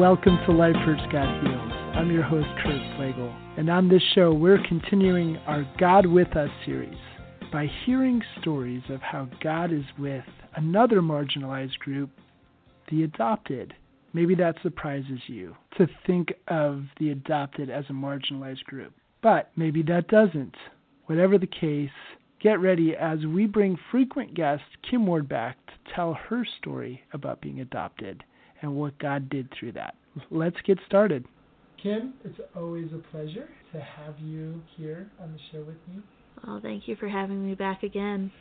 Welcome to Life Hurts God Heals. I'm your host, Kurt Pflegl, and on this show, we're continuing our God with Us series by hearing stories of how God is with another marginalized group, the adopted. Maybe that surprises you to think of the adopted as a marginalized group, but maybe that doesn't. Whatever the case, get ready as we bring frequent guest Kim Ward back to tell her story about being adopted and what God did through that. Let's get started. Kim, it's always a pleasure to have you here on the show with me. Well, thank you for having me back again.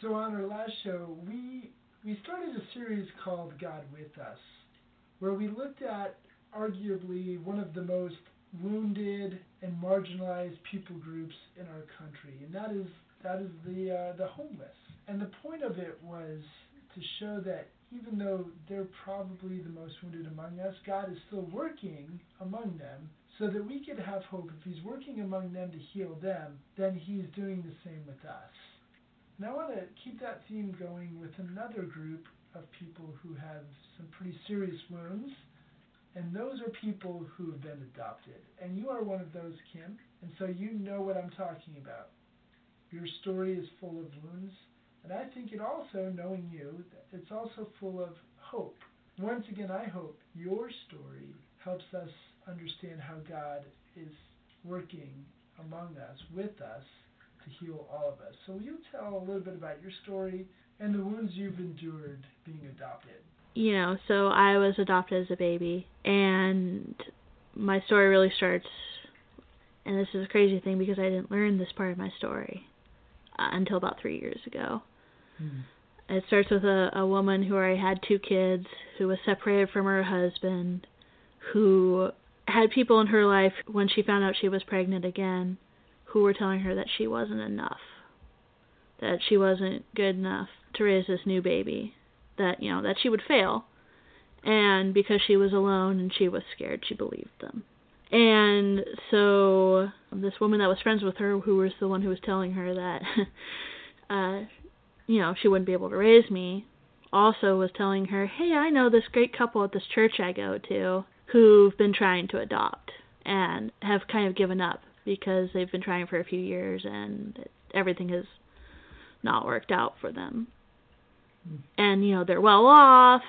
So on our last show, we we started a series called God with Us, where we looked at arguably one of the most wounded and marginalized people groups in our country, and that is that is the uh, the homeless. And the point of it was to show that even though they're probably the most wounded among us, God is still working among them so that we could have hope. If He's working among them to heal them, then He's doing the same with us. And I want to keep that theme going with another group of people who have some pretty serious wounds. And those are people who have been adopted. And you are one of those, Kim. And so you know what I'm talking about. Your story is full of wounds and I think it also, knowing you, it's also full of hope. Once again, I hope your story helps us understand how God is working among us, with us, to heal all of us. So, will you tell a little bit about your story and the wounds you've endured being adopted? You know, so I was adopted as a baby, and my story really starts. And this is a crazy thing because I didn't learn this part of my story uh, until about three years ago. Mm. It starts with a, a woman who already had two kids, who was separated from her husband, who had people in her life when she found out she was pregnant again who were telling her that she wasn't enough, that she wasn't good enough to raise this new baby, that, you know, that she would fail. And because she was alone and she was scared, she believed them. And so this woman that was friends with her, who was the one who was telling her that uh, you know, she wouldn't be able to raise me, also was telling her, hey, I know this great couple at this church I go to who've been trying to adopt and have kind of given up because they've been trying for a few years and everything has not worked out for them. Mm. And, you know, they're well off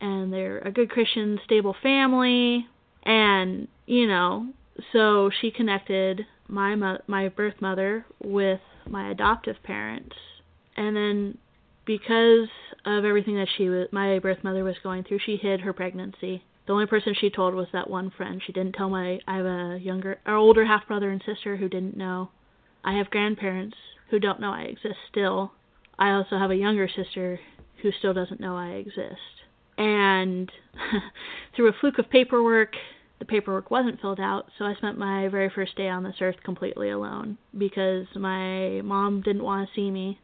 and they're a good Christian, stable family. And, you know, so she connected my mo- my birth mother with my adoptive parents and then because of everything that she was my birth mother was going through, she hid her pregnancy. The only person she told was that one friend. She didn't tell my I have a younger or older half brother and sister who didn't know. I have grandparents who don't know I exist still. I also have a younger sister who still doesn't know I exist. And through a fluke of paperwork, the paperwork wasn't filled out, so I spent my very first day on this earth completely alone because my mom didn't want to see me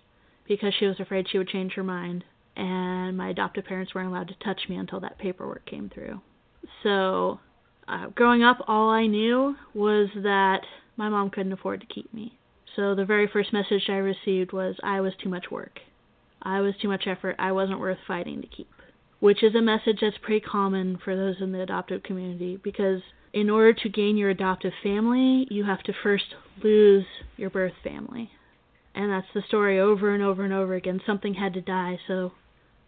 because she was afraid she would change her mind, and my adoptive parents weren't allowed to touch me until that paperwork came through. So, uh, growing up, all I knew was that my mom couldn't afford to keep me. So, the very first message I received was I was too much work. I was too much effort. I wasn't worth fighting to keep. Which is a message that's pretty common for those in the adoptive community because in order to gain your adoptive family, you have to first lose your birth family. And that's the story over and over and over again. Something had to die so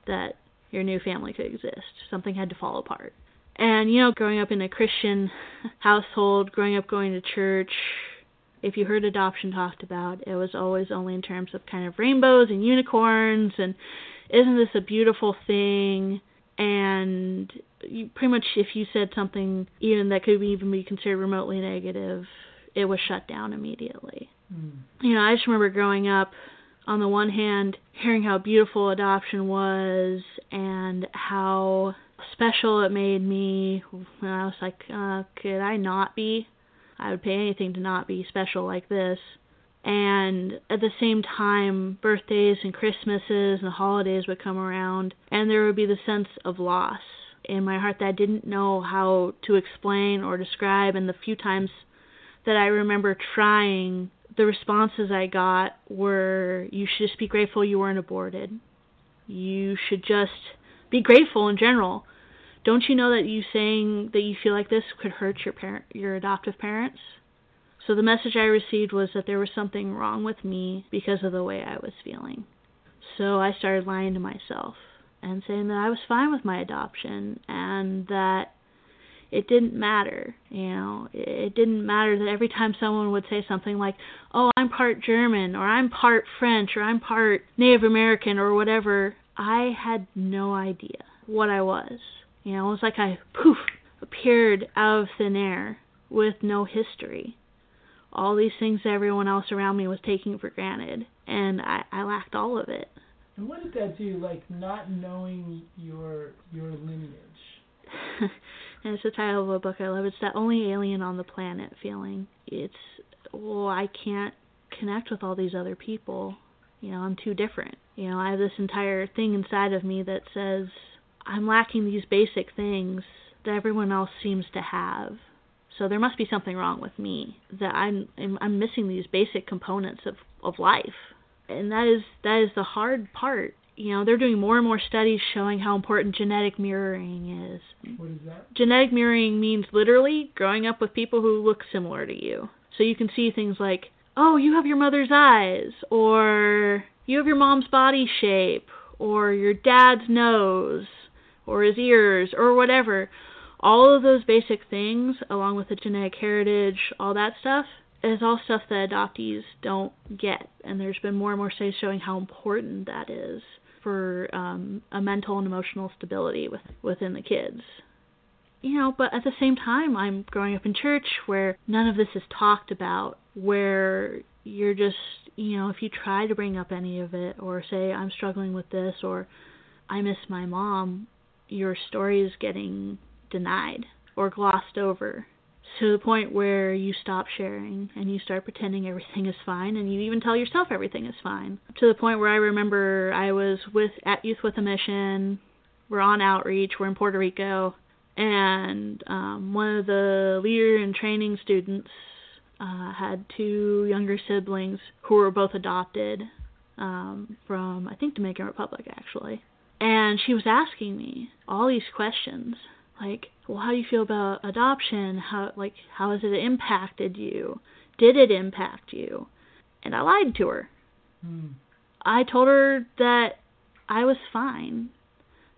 that your new family could exist. Something had to fall apart. And, you know, growing up in a Christian household, growing up going to church, if you heard adoption talked about, it was always only in terms of kind of rainbows and unicorns and isn't this a beautiful thing? And you, pretty much, if you said something even that could even be considered remotely negative, it was shut down immediately. Mm. You know, I just remember growing up, on the one hand, hearing how beautiful adoption was and how special it made me when I was like, uh, could I not be? I would pay anything to not be special like this. And at the same time, birthdays and Christmases and holidays would come around, and there would be the sense of loss in my heart that I didn't know how to explain or describe. And the few times that I remember trying the responses I got were you should just be grateful you weren't aborted. You should just be grateful in general. don't you know that you saying that you feel like this could hurt your parent, your adoptive parents? So the message I received was that there was something wrong with me because of the way I was feeling. So I started lying to myself and saying that I was fine with my adoption and that it didn't matter, you know, it didn't matter that every time someone would say something like, "Oh, I'm part German or I'm part French or I'm part Native American or whatever," I had no idea what I was. You know, it was like I poof appeared out of thin air with no history. All these things everyone else around me was taking for granted, and I, I lacked all of it. And what did that do, like not knowing your your lineage? and it's the title of a book I love. It's that only alien on the planet feeling. It's well, I can't connect with all these other people. You know, I'm too different. You know, I have this entire thing inside of me that says I'm lacking these basic things that everyone else seems to have. So there must be something wrong with me that I'm I'm missing these basic components of of life. And that is that is the hard part you know, they're doing more and more studies showing how important genetic mirroring is. What is that? Genetic mirroring means literally growing up with people who look similar to you. So you can see things like, oh, you have your mother's eyes, or you have your mom's body shape, or your dad's nose, or his ears, or whatever. All of those basic things, along with the genetic heritage, all that stuff, is all stuff that adoptees don't get. And there's been more and more studies showing how important that is for um, a mental and emotional stability with, within the kids. You know, but at the same time, I'm growing up in church where none of this is talked about, where you're just, you know, if you try to bring up any of it or say, I'm struggling with this or I miss my mom, your story is getting denied or glossed over to the point where you stop sharing and you start pretending everything is fine and you even tell yourself everything is fine. To the point where i remember i was with at youth with a mission. We're on outreach. We're in puerto rico. And um one of the leader and training students uh had two younger siblings who were both adopted um from i think dominican republic actually. And she was asking me all these questions like well how do you feel about adoption? How like how has it impacted you? Did it impact you? And i lied to her. Hmm. i told her that i was fine.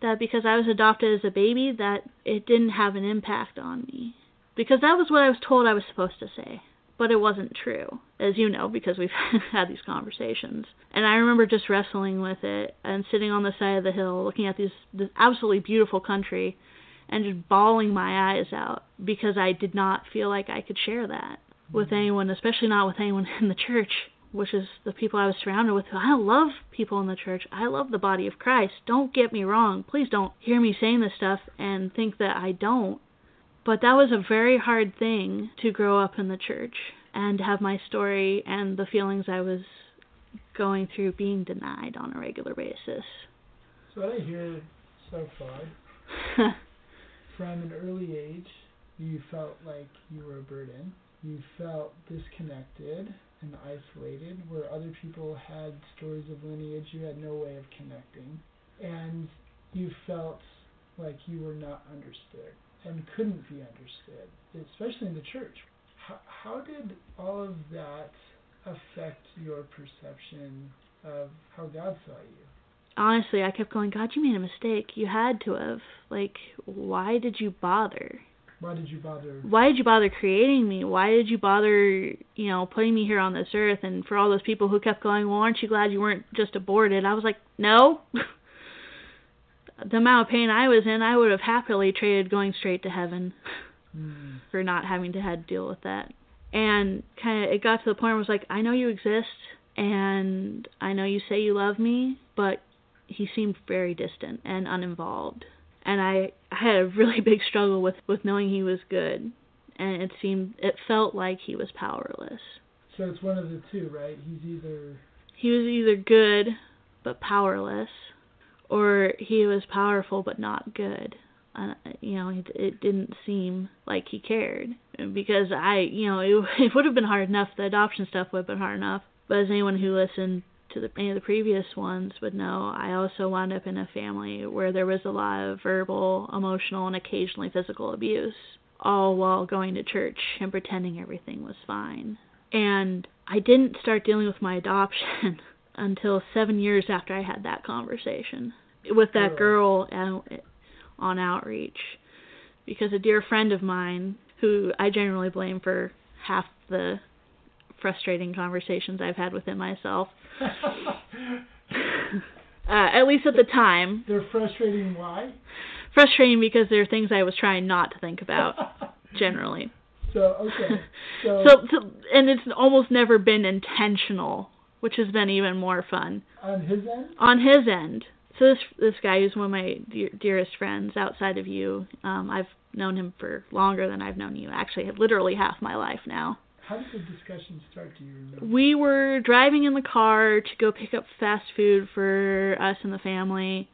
That because i was adopted as a baby that it didn't have an impact on me. Because that was what i was told i was supposed to say. But it wasn't true as you know because we've had these conversations. And i remember just wrestling with it and sitting on the side of the hill looking at this this absolutely beautiful country and just bawling my eyes out because I did not feel like I could share that with Mm-hmm. anyone, especially not with anyone in the church, which is the people I was surrounded with. I love people in the church. I love the body of Christ. Don't get me wrong. Please don't hear me saying this stuff and think that I don't. But that was a very hard thing to grow up in the church and have my story and the feelings I was going through being denied on a regular basis. So what I hear so far, from an early age, you felt like you were a burden. You felt disconnected and isolated, where other people had stories of lineage you had no way of connecting. And you felt like you were not understood and couldn't be understood, especially in the church. How, how did all of that affect your perception of how God saw you? Honestly, I kept going, God, you made a mistake. You had to have. Like, why did you bother? Why did you bother? Why did you bother creating me? Why did you bother, you know, putting me here on this earth? And for all those people who kept going, well, aren't you glad you weren't just aborted? I was like, no. the amount of pain I was in, I would have happily traded going straight to heaven Mm. for not having to have to deal with that. And kind of, it got to the point where I was like, I know you exist, and I know you say you love me, but he seemed very distant and uninvolved. And I, I had a really big struggle with with knowing he was good, and it seemed it felt like he was powerless. So it's one of the two, right? He's either He was either good but powerless, or he was powerful but not good. Uh, you know, it, it didn't seem like he cared because I, you know, it, it would have been hard enough. The adoption stuff would have been hard enough. But as anyone who listened to the, any of the previous ones would know, I also wound up in a family where there was a lot of verbal, emotional, and occasionally physical abuse, all while going to church and pretending everything was fine. And I didn't start dealing with my adoption until seven years after I had that conversation with that oh. girl on outreach. Because a dear friend of mine, who I generally blame for half the frustrating conversations I've had within myself. uh, at least at the time. They're frustrating. Why? Frustrating because they're things I was trying not to think about. generally. So okay. So, so, so and it's almost never been intentional, which has been even more fun. On his end. On his end. So this this guy who's one of my dear, dearest friends outside of you, um, I've known him for longer than I've known you. Actually, literally half my life now. How did the discussion start? Do you remember? We were driving in the car to go pick up fast food for us and the family,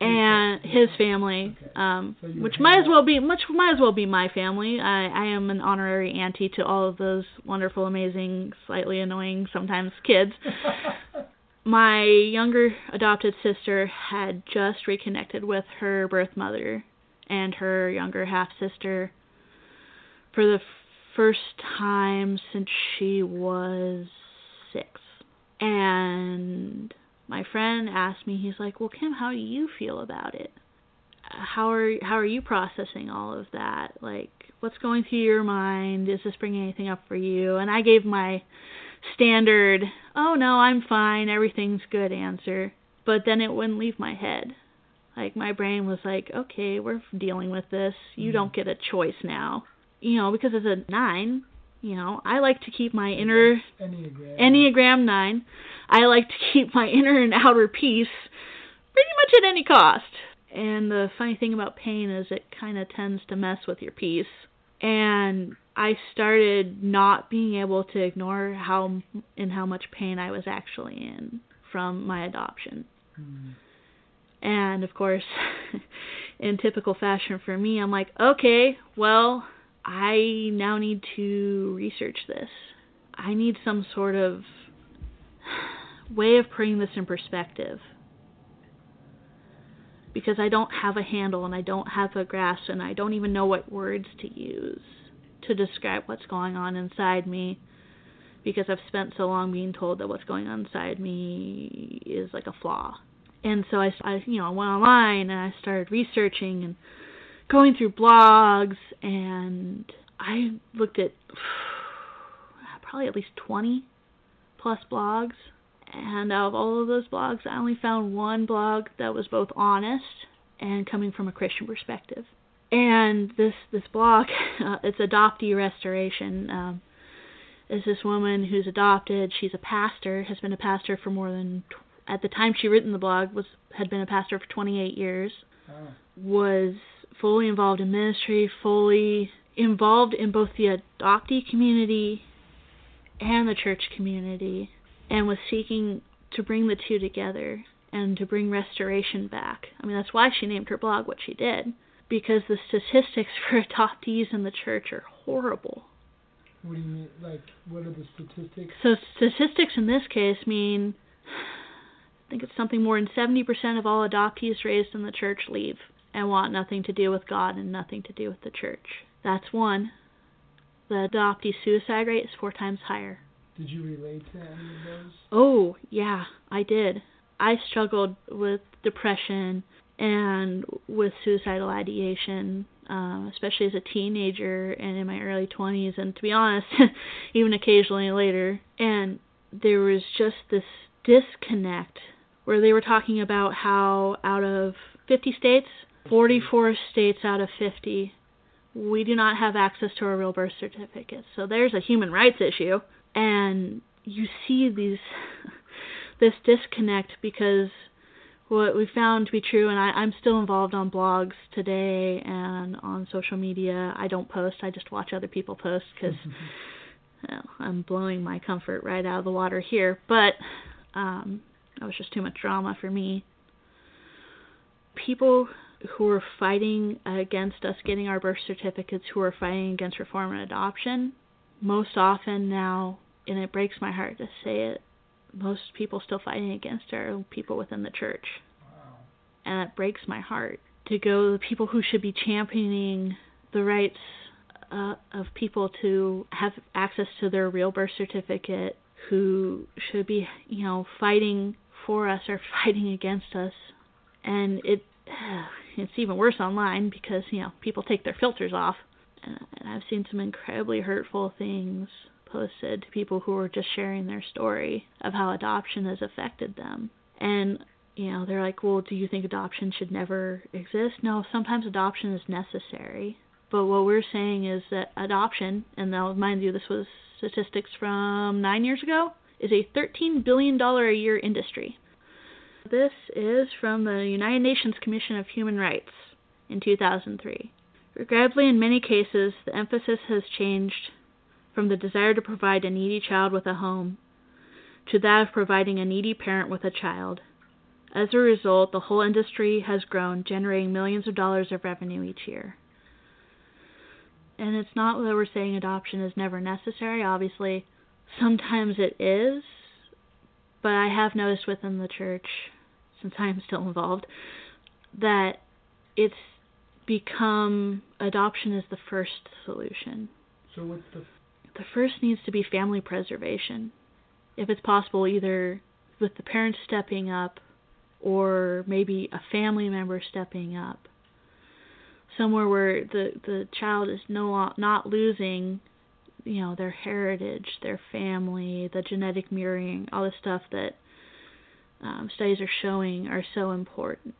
and his family, okay. um, so which might as well be much might as well be my family. I, I am an honorary auntie to all of those wonderful, amazing, slightly annoying sometimes kids. my younger adopted sister had just reconnected with her birth mother and her younger half sister for the first time since she was six. And my friend asked me, he's like, "Well, Kim, how do you feel about it? How are how are you processing all of that? Like, what's going through your mind? Is this bringing anything up for you?" And I gave my standard, "Oh no, I'm fine. Everything's good" answer. But then it wouldn't leave my head. Like my brain was like, "Okay, we're dealing with this. You mm-hmm. don't get a choice now." You know, because as a nine, you know, I like to keep my inner Enneagram. Enneagram nine. I like to keep my inner and outer peace pretty much at any cost. And the funny thing about pain is it kind of tends to mess with your peace. And I started not being able to ignore how in how much pain I was actually in from my adoption. Mm. And of course, in typical fashion for me, I'm like, okay, well, I now need to research this. I need some sort of way of putting this in perspective. Because I don't have a handle and I don't have a grasp and I don't even know what words to use to describe what's going on inside me because I've spent so long being told that what's going on inside me is like a flaw. And so I, I you know, I went online and I started researching and going through blogs and I looked at probably at least 20 plus blogs and out of all of those blogs I only found one blog that was both honest and coming from a Christian perspective. And this this blog, uh, it's adoptee restoration. Um, is this woman who's adopted? She's a pastor, has been a pastor for more than at the time she written the blog was had been a pastor for 28 years. Oh. Was fully involved in ministry, fully involved in both the adoptee community and the church community, and was seeking to bring the two together and to bring restoration back. I mean, that's why she named her blog what she did, because the statistics for adoptees in the church are horrible. What do you mean? Like, what are the statistics? So, statistics in this case mean I think it's something more than 70% of all adoptees raised in the church leave and want nothing to do with God and nothing to do with the church. That's one. The adoptee suicide rate is four times higher. Did you relate to any of those? Oh, yeah, I did. I struggled with depression and with suicidal ideation, uh, especially as a teenager and in my early 20s, and to be honest, even occasionally later. And there was just this disconnect where they were talking about how out of 50 states, 44 states out of 50, we do not have access to our real birth certificates. So there's a human rights issue, and you see these this disconnect because what we found to be true, and I, I'm still involved on blogs today and on social media. I don't post; I just watch other people post because well, I'm blowing my comfort right out of the water here. But um, that was just too much drama for me. People who are fighting against us getting our birth certificates, who are fighting against reform and adoption, most often now, and it breaks my heart to say it, most people still fighting against are people within the church. Wow. And it breaks my heart to go the people who should be championing the rights uh, of people to have access to their real birth certificate, who should be, you know, fighting for us or fighting against us. And it it's even worse online because, you know, people take their filters off. And I've seen some incredibly hurtful things posted to people who are just sharing their story of how adoption has affected them. And you know, they're like, "Well, do you think adoption should never exist?" No, sometimes adoption is necessary. But what we're saying is that adoption, and now mind you, this was statistics from nine years ago, is a $13 billion a year industry. This is from the United Nations Commission of Human Rights in 2003. Regrettably, in many cases, the emphasis has changed from the desire to provide a needy child with a home to that of providing a needy parent with a child. As a result, the whole industry has grown, generating millions of dollars of revenue each year. And it's not that we're saying adoption is never necessary. Obviously, sometimes it is. But I have noticed within the church, since I am still involved, that it's become adoption is the first solution. So what's the the first needs to be family preservation. If it's possible, either with the parents stepping up or maybe a family member stepping up. Somewhere where the the child is no not losing, you know, their heritage, their family, the genetic mirroring, all the stuff that um, studies are showing are so important.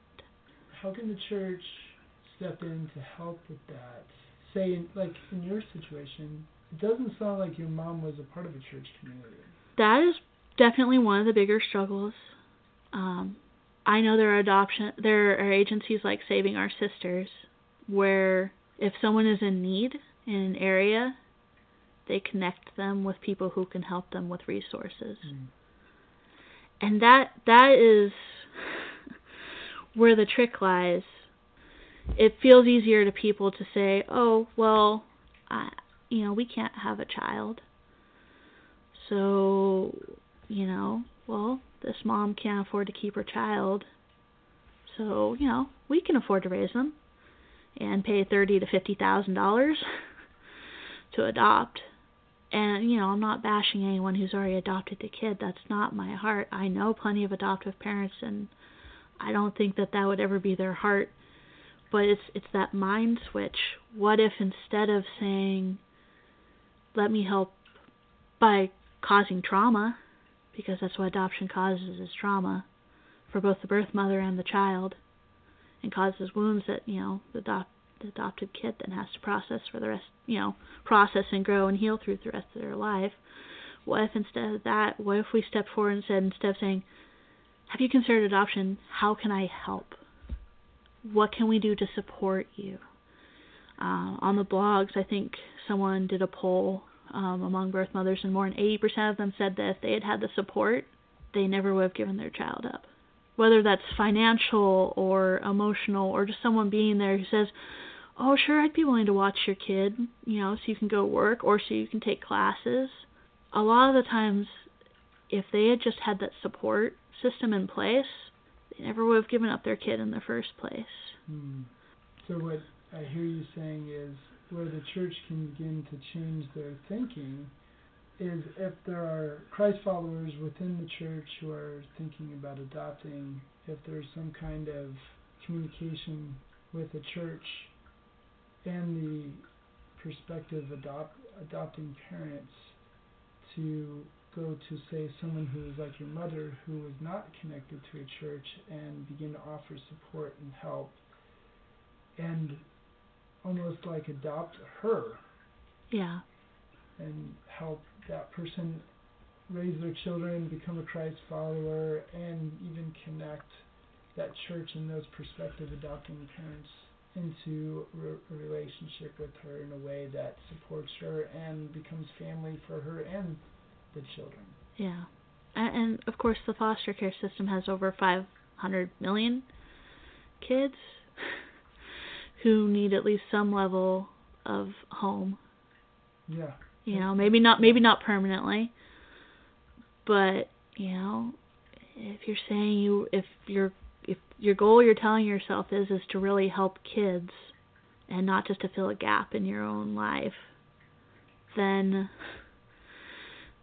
How can the church step in to help with that? Say, in, like in your situation, it doesn't sound like your mom was a part of a church community. That is definitely one of the bigger struggles. Um, I know there are adoption there are agencies like Saving Our Sisters where if someone is in need in an area, they connect them with people who can help them with resources. Mm. And that that is where the trick lies. It feels easier to people to say, "Oh, well, I you know, we can't have a child. So, you know, well, this mom can't afford to keep her child. So, you know, we can afford to raise them and pay thirty to fifty thousand dollars to adopt. And, you know, I'm not bashing anyone who's already adopted a kid. That's not my heart. I know plenty of adoptive parents and I don't think that that would ever be their heart. But it's it's that mind switch. What if instead of saying let me help by causing trauma, because that's what adoption causes is trauma for both the birth mother and the child, and causes wounds that you know the, adopt, the adopted kid then has to process for the rest, you know, process and grow and heal through the rest of their life. What if instead of that, what if we step forward and said instead of saying, "Have you considered adoption? How can I help? What can we do to support you?" Uh, on the blogs, I think someone did a poll um, among birth mothers, and more than 80% of them said that if they had had the support, they never would have given their child up. Whether that's financial or emotional, or just someone being there who says, "Oh, sure, I'd be willing to watch your kid, you know, so you can go work or so you can take classes." A lot of the times, if they had just had that support system in place, they never would have given up their kid in the first place. Hmm. So what I hear you saying is where the church can begin to change their thinking is if there are Christ followers within the church who are thinking about adopting, if there's some kind of communication with the church and the prospective adopt adopting parents to go to say someone who is like your mother who is not connected to a church and begin to offer support and help and almost like adopt her Yeah. and help that person raise their children, become a Christ follower, and even connect that church and those prospective adopting parents into a relationship with her in a way that supports her and becomes family for her and the children. Yeah. And, and of course, the foster care system has over 500 million kids who need at least some level of home. Yeah. You know, maybe not maybe not permanently, but you know, if you're saying you if your if your goal you're telling yourself is is to really help kids and not just to fill a gap in your own life, then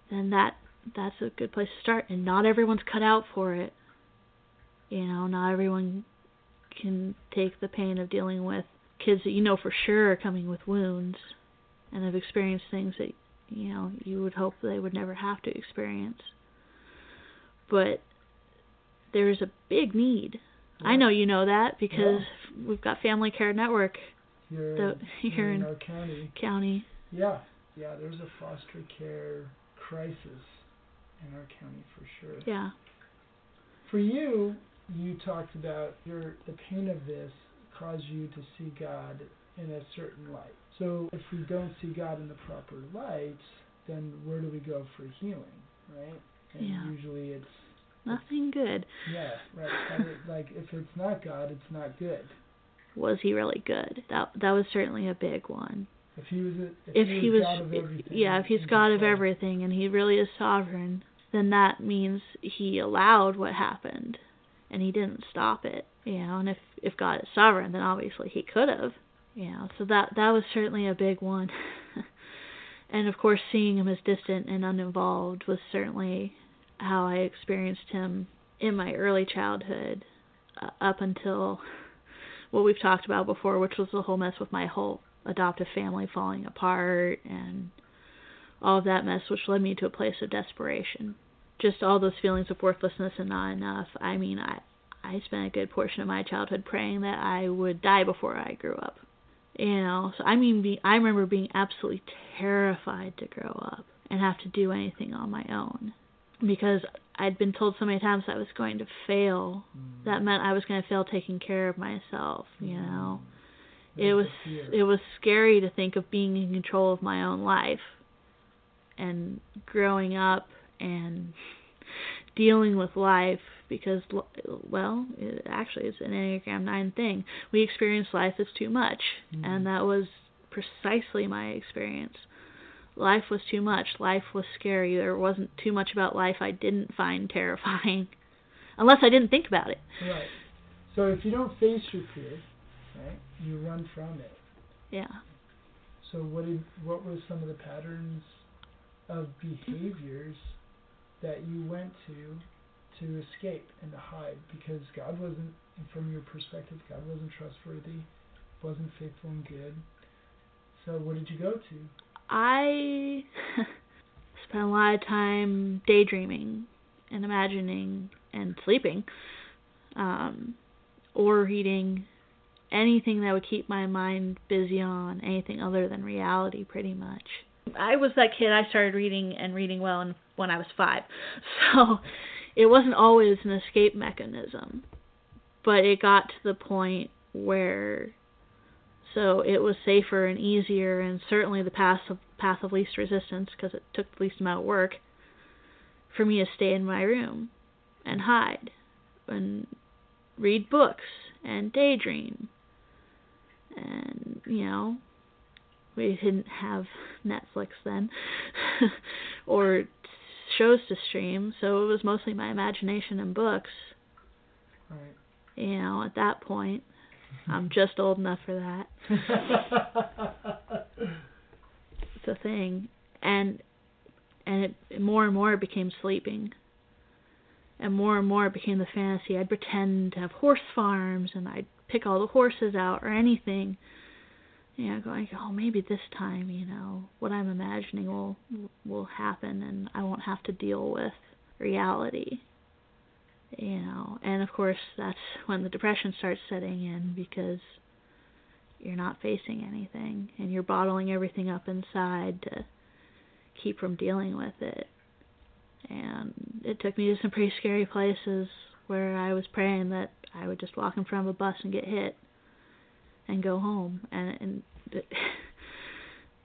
then that that's a good place to start. And not everyone's cut out for it. You know, not everyone can take the pain of dealing with kids that you know for sure are coming with wounds and have experienced things that you know you would hope they would never have to experience. But there's a big need. Yeah. I know you know that because yeah. we've got Family Care Network here, the, here in, in our county. County. Yeah, yeah. There's a foster care crisis in our county for sure. Yeah. For you, you talked about your the pain of this caused you to see God in a certain light. So if we don't see God in the proper light, then where do we go for healing, right? And yeah. usually it's nothing good. Yeah, right. like if it's not God, it's not good. Was he really good? That that was certainly a big one. If he was, a, if, if he, he was, was yeah, if he's God of everything and he really is sovereign, then that means he allowed what happened, and he didn't stop it. You know, and if if God is sovereign, then obviously he could have. You know, so that that was certainly a big one. and of course, seeing him as distant and uninvolved was certainly how I experienced him in my early childhood, uh, up until what we've talked about before, which was the whole mess with my whole adoptive family falling apart and all of that mess, which led me to a place of desperation. Just all those feelings of worthlessness and not enough. I mean, I I spent a good portion of my childhood praying that I would die before I grew up. You know, so I mean, be, I remember being absolutely terrified to grow up and have to do anything on my own because I'd been told so many times I was going to fail. Mm. That meant I was going to fail taking care of myself. You mm. know, it was it was scary to think of being in control of my own life and growing up and dealing with life because well it actually it's an enneagram 9 thing we experience life as too much mm-hmm. and that was precisely my experience life was too much. Life was scary. There wasn't too much about life i didn't find terrifying. Unless i didn't think about it. Right. So if you don't face your fear right you run from it. Yeah. So what did what were some of the patterns of behaviors that you went to to escape and to hide? Because God wasn't, from your perspective, God wasn't trustworthy, wasn't faithful and good. So what did you go to? I spent a lot of time daydreaming and imagining and sleeping, um, or reading anything that would keep my mind busy on anything other than reality, pretty much. I was that kid. I started reading and reading well when I was five, so it wasn't always an escape mechanism, but it got to the point where so it was safer and easier and certainly the path of path of least resistance because it took the least amount of work for me to stay in my room and hide and read books and daydream and you know we didn't have Netflix then or shows to stream, so it was mostly my imagination and books. Right. You know, at that point, I'm just old enough for that. it's a thing, and and it more and more it became sleeping, and more and more it became the fantasy. I'd pretend to have horse farms, and I'd pick all the horses out or anything you know, going, oh, maybe this time, you know, what I'm imagining will will happen, and I won't have to deal with reality. You know, and of course that's when the depression starts setting in because you're not facing anything, and you're bottling everything up inside to keep from dealing with it. And it took me to some pretty scary places where I was praying that I would just walk in front of a bus and get hit and go home and and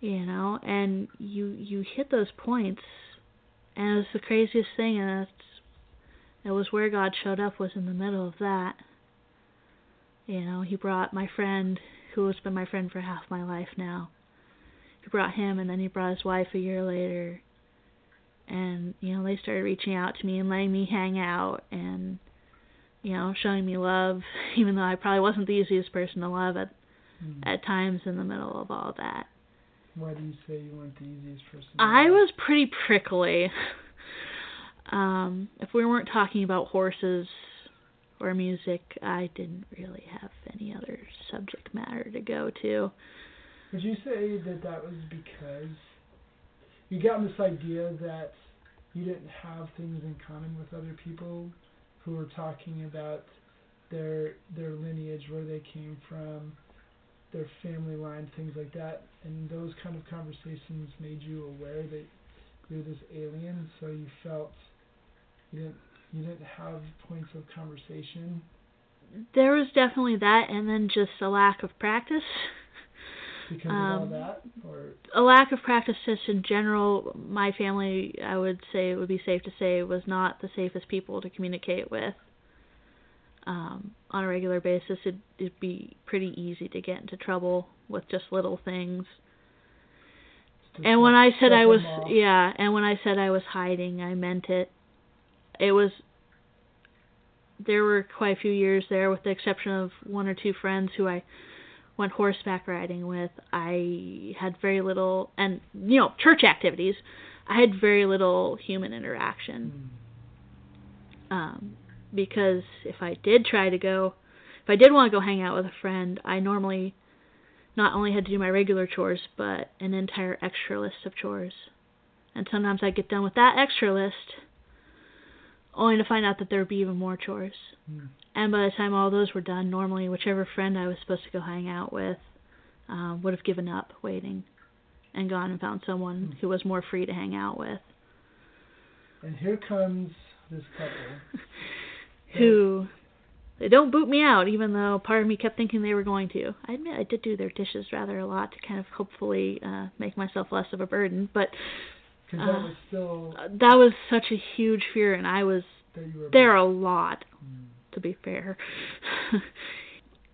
you know and you you hit those points and it was the craziest thing and that's it was where God showed up was in the middle of that you know he brought my friend who has been my friend for half my life now he brought him and then he brought his wife a year later and you know they started reaching out to me and letting me hang out and you know showing me love even though I probably wasn't the easiest person to love at Mm. at times in the middle of all that. Why do you say you weren't the easiest person? to I love? was pretty prickly. um, if we weren't talking about horses or music, I didn't really have any other subject matter to go to. Would you say that that was because you got this idea that you didn't have things in common with other people who were talking about their their lineage, where they came from, their family line, things like that, and those kind of conversations made you aware that you're this alien, so you felt you didn't you didn't have points of conversation. There was definitely that, and then just a lack of practice. Because of all Um, that, or a lack of practice just in general my family i would say it would be safe to say was not the safest people to communicate with um on a regular basis it, it'd be pretty easy to get into trouble with just little things just and when i said i was off. yeah and when i said i was hiding i meant it it was there were quite a few years there with the exception of one or two friends who i went horseback riding with. I had very little and you know church activities. I had very little human interaction. Um because if i did try to go if i did want to go hang out with a friend i normally not only had to do my regular chores but an entire extra list of chores. And sometimes i'd get done with that extra list only to find out that there would be even more chores Mm. and by the time all those were done, normally whichever friend I was supposed to go hang out with um, would have given up waiting and gone and found someone Hmm. who was more free to hang out with. And here comes this couple. Who they don't boot me out, even though part of me kept thinking they were going to. I admit I did do their dishes rather a lot to kind of hopefully uh, make myself less of a burden, but That Uh, was still that was such a huge fear, and I was that there a lot. Mm. to be fair.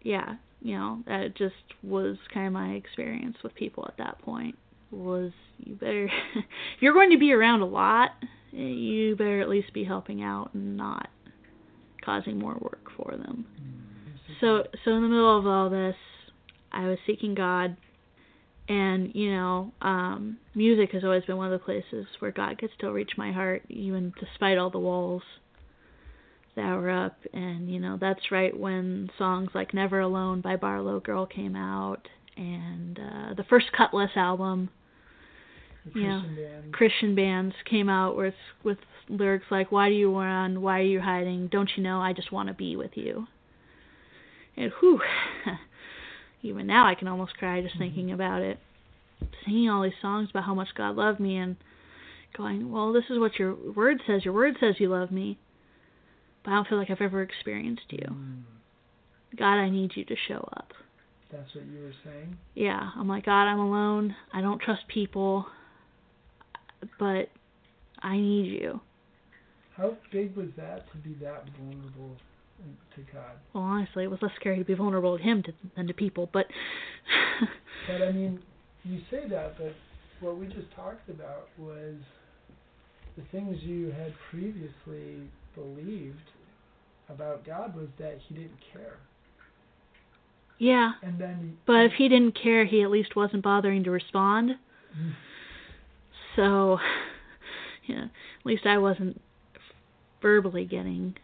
yeah, you know, that just was kind of my experience with people at that point. Was you better if you're going to be around a lot, you better at least be helping out and not causing more work for them. Mm. So so in the middle of all this, I was seeking God and you know, um music has always been one of the places where God could still reach my heart even despite all the walls that were up and you know, that's right when songs like Never Alone by Barlow Girl came out and uh the first Kutless album yeah. Christian band. Christian bands came out with with lyrics like "Why do you run? Why are you hiding? Don't you know I just want to be with you?" And whew, even now I can almost cry just Mhm. thinking about it. Singing all these songs about how much God loved me and going, "Well, this is what your word says. Your word says you love me, but I don't feel like I've ever experienced you. Mm. God, I need you to show up." That's what you were saying. yeah, I'm like, God, I'm alone. I don't trust people, but I need you. How big was that to be that vulnerable to God? Well, honestly, it was less scary to be vulnerable to him to, than to people, but But I mean, you say that, but what we just talked about was the things you had previously believed about God was that He didn't care, yeah. and then. But if he didn't care, he at least wasn't bothering to respond. So, yeah, at least I wasn't verbally getting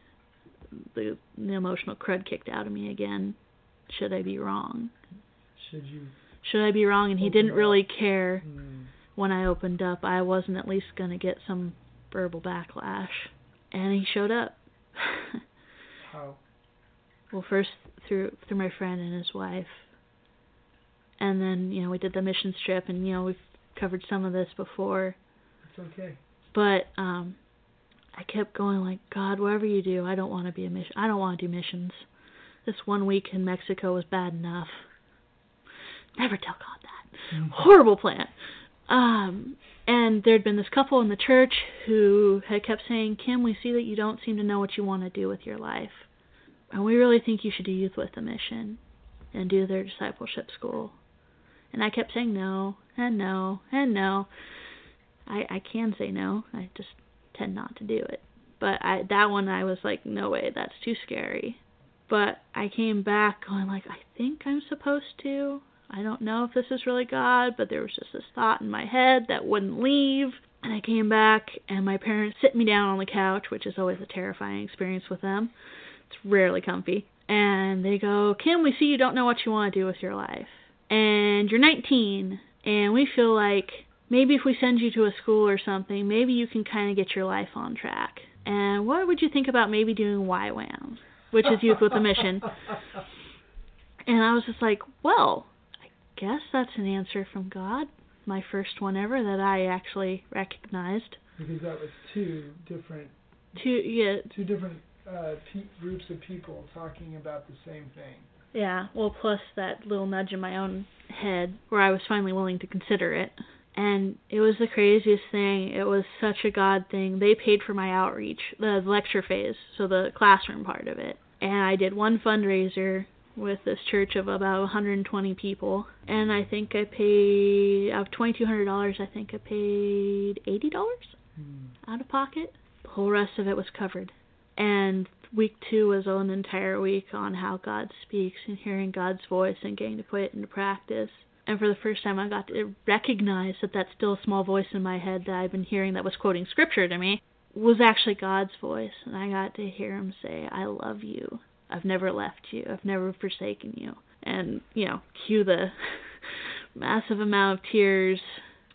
the, the emotional crud kicked out of me again. Should I be wrong? Should you? Should I be wrong? And he didn't up. really care. Mm. when I opened up, I wasn't at least going to get some verbal backlash. And he showed up. How? well, first through through my friend and his wife. And then, you know, we did the mission trip and you know, we've covered some of this before, It's okay. but um I kept going like, God, whatever you do, I don't want to be a mission. I don't want to do missions. This one week in Mexico was bad enough. Never tell God that. Mm. horrible plan. Um, and there'd been this couple in the church who had kept saying, Kim, we see that you don't seem to know what you want to do with your life. And we really think you should do Youth with a Mission and do their discipleship school. And I kept saying no, and no, and no. I I can say no. I just tend not to do it. But I that one I was like, no way, that's too scary. But I came back going like, I think I'm supposed to. I don't know if this is really God, but there was just this thought in my head that wouldn't leave. And I came back, and my parents sit me down on the couch, which is always a terrifying experience with them. It's rarely comfy. And they go, Kim, we see you don't know what you want to do with your life. And you're 19, and we feel like maybe if we send you to a school or something, maybe you can kind of get your life on track. And what would you think about maybe doing YWAM, which is Youth with a Mission? And I was just like, well, I guess that's an answer from God. My first one ever that I actually recognized. Because that was two different. Two yeah. Two different uh, pe- groups of people talking about the same thing. Yeah. Well, plus that little nudge in my own head where I was finally willing to consider it and it was the craziest thing. It was such a God thing. They paid for my outreach, the lecture phase, so the classroom part of it. And I did one fundraiser with this church of about 120 people, and I think I paid out of $2,200. I think I paid $80 Hmm. out of pocket. The whole rest of it was covered. And week two was an entire week on how God speaks and hearing God's voice and getting to put it into practice and for the first time I got to recognize that that still small voice in my head that I've been hearing that was quoting scripture to me was actually God's voice. And I got to hear him say I love you. I've never left you. I've never forsaken you. And you know cue the massive amount of tears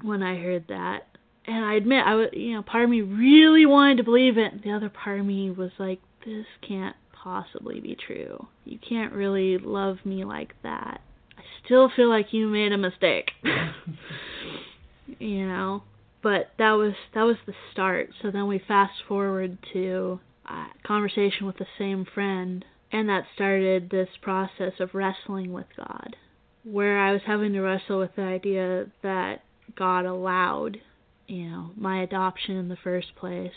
when I heard that. And I admit I was you know part of me really wanted to believe it. The other part of me was like this can't possibly be true. You can't really love me like that still feel like you made a mistake. you know, but that was that was the start. So then we fast forward to a conversation with the same friend, and that started this process of wrestling with God, where I was having to wrestle with the idea that God allowed, you know, my adoption in the first place.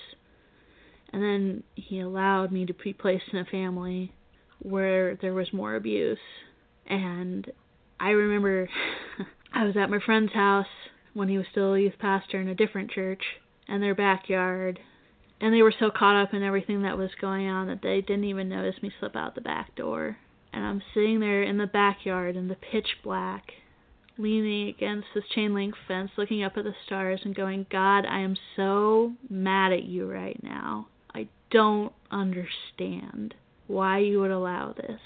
And then he allowed me to be placed in a family where there was more abuse and I remember I was at my friend's house when he was still a youth pastor in a different church, in their backyard, and they were so caught up in everything that was going on that they didn't even notice me slip out the back door. And I'm sitting there in the backyard in the pitch black, leaning against this chain link fence, looking up at the stars and going, God, I am so mad at you right now. I don't understand why you would allow this.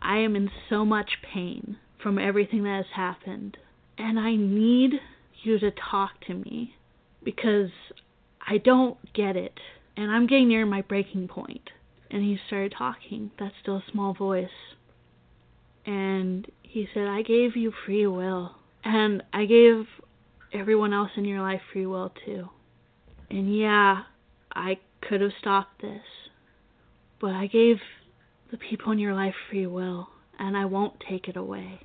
I am in so much pain from everything that has happened. And I need you to talk to me because I don't get it. And I'm getting near my breaking point. And he started talking, that still a small voice. And he said, I gave you free will. And I gave everyone else in your life free will too. And yeah, I could have stopped this. But I gave the people in your life free will. And I won't take it away.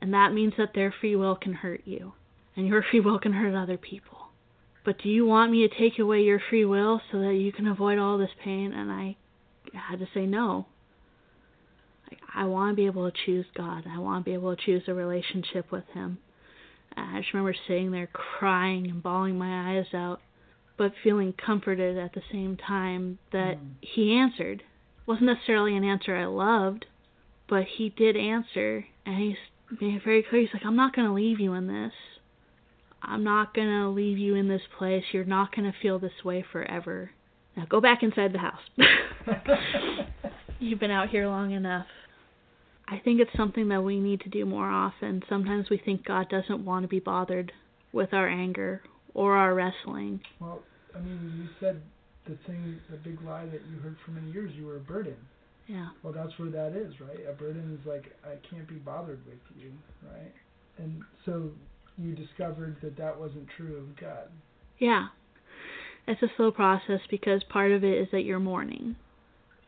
And that means that their free will can hurt you, and your free will can hurt other people. But do you want me to take away your free will so that you can avoid all this pain? And I had to say no. Like, I want to be able to choose God. I want to be able to choose a relationship with Him. I just remember sitting there crying and bawling my eyes out, but feeling comforted at the same time that Mm. He answered. It wasn't necessarily an answer I loved, but He did answer, and He's made it very clear. He's like, I'm not going to leave you in this. I'm not going to leave you in this place. You're not going to feel this way forever. Now go back inside the house. You've been out here long enough. I think it's something that we need to do more often. Sometimes we think God doesn't want to be bothered with our anger or our wrestling. Well, I mean, you said the thing, the big lie that you heard for many years, you were a burden. Yeah. Well, that's where that is, right? A burden is like, I can't be bothered with you, right? And so you discovered that that wasn't true of God. Yeah. It's a slow process because part of it is that you're mourning.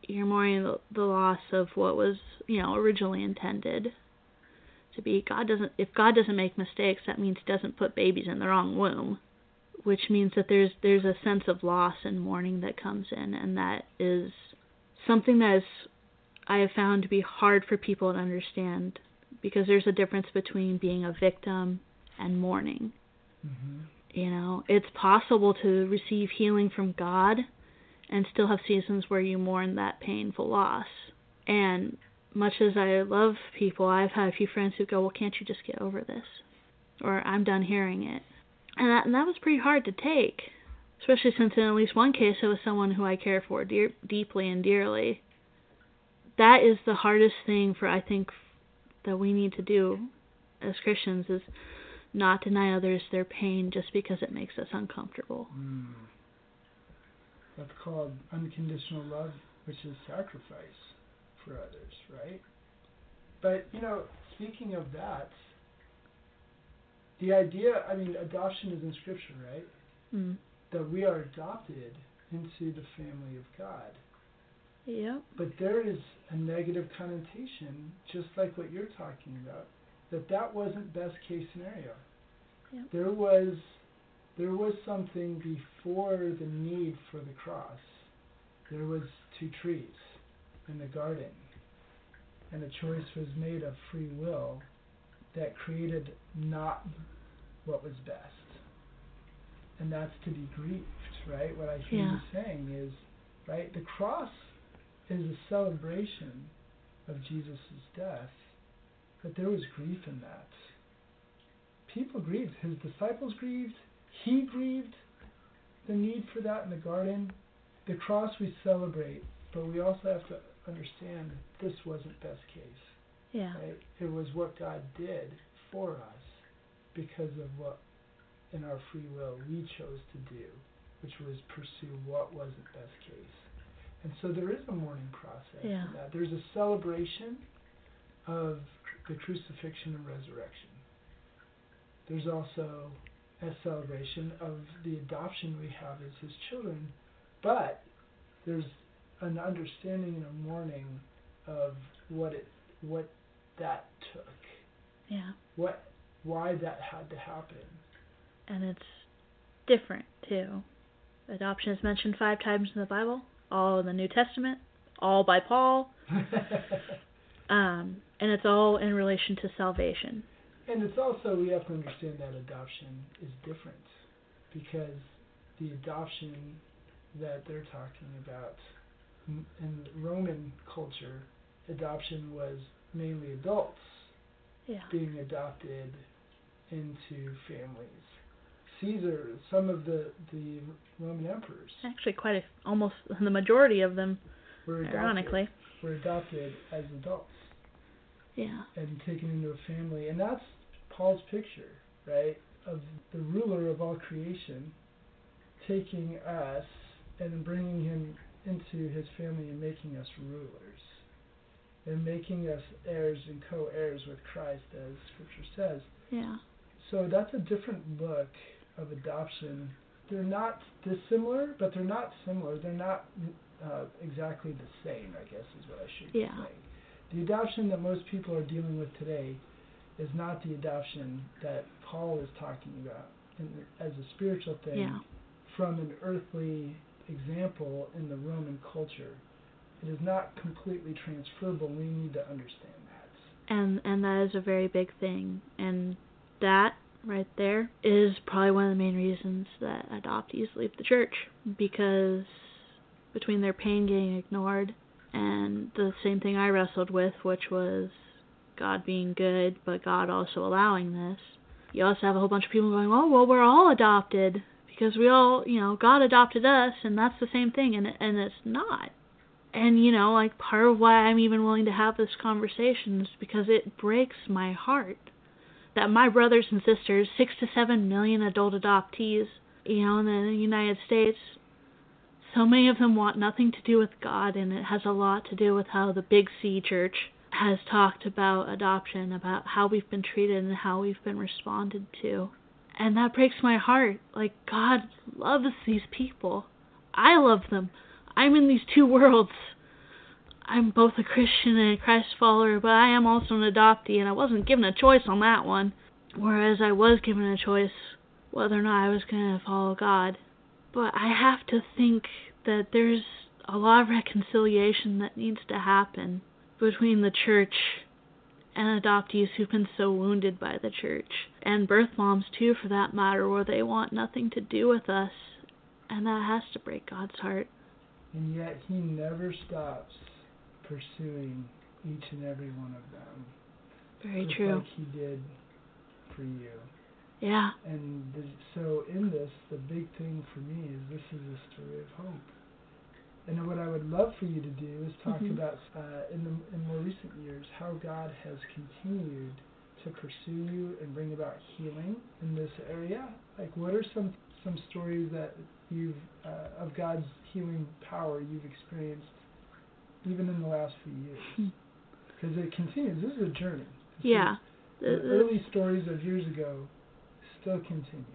You're mourning the, the loss of what was, you know, originally intended to be. God doesn't if God doesn't make mistakes, that means he doesn't put babies in the wrong womb, which means that there's there's a sense of loss and mourning that comes in and that is something that is I have found to be hard for people to understand because there's a difference between being a victim and mourning. Mm-hmm. You know, it's possible to receive healing from God and still have seasons where you mourn that painful loss. And much as I love people, I've had a few friends who go, "Well, can't you just get over this?" Or "I'm done hearing it," and that and that was pretty hard to take, especially since in at least one case it was someone who I care for dear, deeply and dearly. That is the hardest thing for I think that we need to do as Christians is not deny others their pain just because it makes us uncomfortable. Mm. That's called unconditional love, which is sacrifice for others, right? But, you know, speaking of that, the idea, I mean, adoption is in Scripture, right? Mm. That we are adopted into the family of God. Yep. But there is a negative connotation, just like what you're talking about, that that wasn't best case scenario. Yep. There was there was something before the need for the cross. There was two trees in the garden, and a choice was made of free will that created not what was best. And that's to be grieved, right? What I hear Yeah. you saying is, right, the cross is a celebration of Jesus' death, but there was grief in that. People grieved. His disciples grieved. He grieved the need for that in the garden. The cross we celebrate, but we also have to understand this wasn't best case. Yeah. Right? It was what God did for us because of what in our free will we chose to do, which was pursue what wasn't best case. And so there is a mourning process Yeah. in that. There's a celebration of the crucifixion and resurrection. There's also a celebration of the adoption we have as his children, but there's an understanding and a mourning of what it what that took, Yeah. what why that had to happen. And it's different too. Adoption is mentioned five times in the Bible, all in the New Testament, all by Paul, um, and it's all in relation to salvation. And it's also we have to understand that adoption is different because the adoption that they're talking about in Roman culture, adoption was mainly adults Yeah. being adopted into families. Caesar, some of the the Roman emperors Actually, quite a, almost the majority of them, were adopted, ironically. were adopted as adults. Yeah. and taken into a family. And that's Paul's picture, right, of the ruler of all creation taking us and bringing him into his family and making us rulers and making us heirs and co-heirs with Christ as scripture says. Yeah. So that's a different look of adoption. They're not dissimilar, but they're not similar. They're not uh, exactly the same, I guess is what I should Yeah. say. The adoption that most people are dealing with today is not the adoption that Paul is talking about in, as a spiritual thing Yeah. from an earthly example in the Roman culture. It is not completely transferable. We need to understand that. And and that is a very big thing. And that right there is probably one of the main reasons that adoptees leave the church because between their pain getting ignored and the same thing I wrestled with, which was God being good, but God also allowing this. You also have a whole bunch of people going, "Oh, well, we're all adopted because we all, you know, God adopted us, and that's the same thing," and and it's not. And you know, like part of why I'm even willing to have this conversation is because it breaks my heart that my brothers and sisters, six to seven million adult adoptees, you know, in the United States, so many of them want nothing to do with God, and it has a lot to do with how the Big C Church has talked about adoption, about how we've been treated and how we've been responded to. And that breaks my heart. Like, God loves these people. I love them. I'm in these two worlds. I'm both a Christian and a Christ follower, but I am also an adoptee, and I wasn't given a choice on that one. Whereas I was given a choice whether or not I was going to follow God. But I have to think that there's a lot of reconciliation that needs to happen between the church and adoptees who've been so wounded by the church, and birth moms too, for that matter, where they want nothing to do with us, and that has to break God's heart. And yet He never stops pursuing each and every one of them. Very just true. Like He did for you. Yeah. And the, so in this, the big thing for me is this is a story of hope. And what I would love for you to do is talk Mhm. about uh, in the in more recent years how God has continued to pursue you and bring about healing in this area. Like, what are some some stories that you've uh, of God's healing power you've experienced even in the last few years? Hmm. Because it continues. This is a journey. This Yeah. is- the early stories of years ago still continue.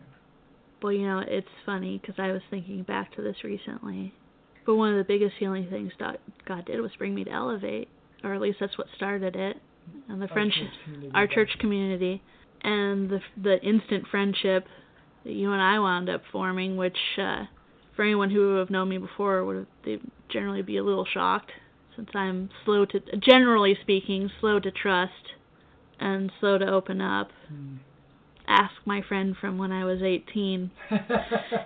Well, you know, it's funny because I was thinking back to this recently. But one of the biggest healing things God did was bring me to Elevate, or at least that's what started it, and the friendship, our church community, and the the instant friendship that you and I wound up forming, which uh, for anyone who would have known me before would they generally be a little shocked, since I'm slow to, generally speaking, slow to trust, and slow to open up. Hmm. Ask my friend from when I was 18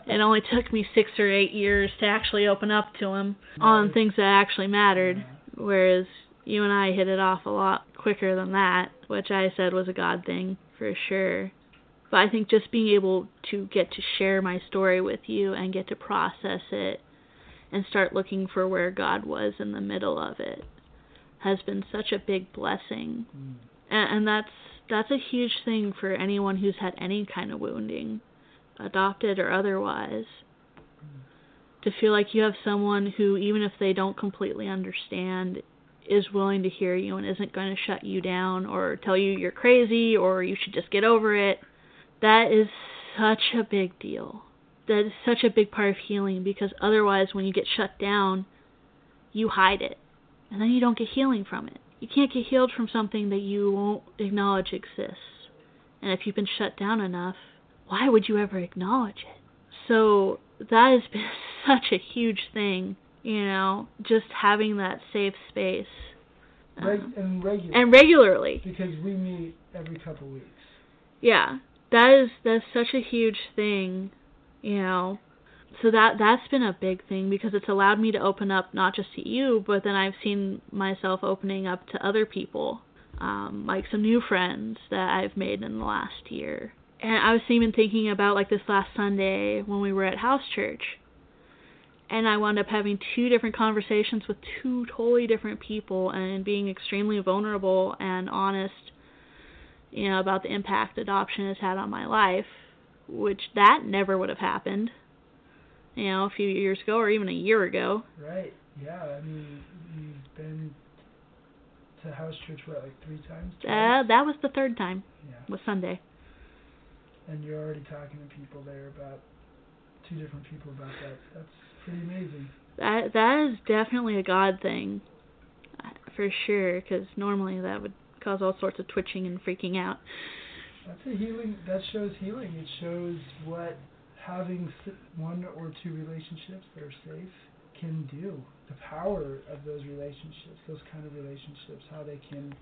it only took me six or eight years to actually open up to him on things that actually mattered, Yeah. whereas you and I hit it off a lot quicker than that, which I said was a God thing for sure. But I think just being able to get to share my story with you and get to process it and start looking for where God was in the middle of it has been such a big blessing Hmm. and, and that's that's a huge thing for anyone who's had any kind of wounding, adopted or otherwise. To feel like you have someone who, even if they don't completely understand, is willing to hear you and isn't going to shut you down or tell you you're crazy or you should just get over it. That is such a big deal. That is such a big part of healing because otherwise, when you get shut down, you hide it and then you don't get healing from it. You can't get healed from something that you won't acknowledge exists. And if you've been shut down enough, why would you ever acknowledge it? So that has been such a huge thing, you know, just having that safe space. Reg- Um, and regular. and regularly. because we meet every couple weeks. Yeah. That is that's such a huge thing, you know. So that that's been a big thing because it's allowed me to open up not just to you, but then I've seen myself opening up to other people, um, like some new friends that I've made in the last year. And I was even thinking about like this last Sunday when we were at house church, and I wound up having two different conversations with two totally different people and being extremely vulnerable and honest you know, about the impact adoption has had on my life, which that never would have happened, you know, a few years ago or even a year ago. Right. Yeah. I mean, you've been to house church what, like three times? Uh, that was the third time, yeah. was Sunday. And you're already talking to people there about two different people about that. That's pretty amazing. That that is definitely a God thing, uh, for sure, because normally that would cause all sorts of twitching and freaking out. That's a healing. That shows healing. It shows what having one or two relationships that are safe can do. The power of those relationships, those kind of relationships, how they can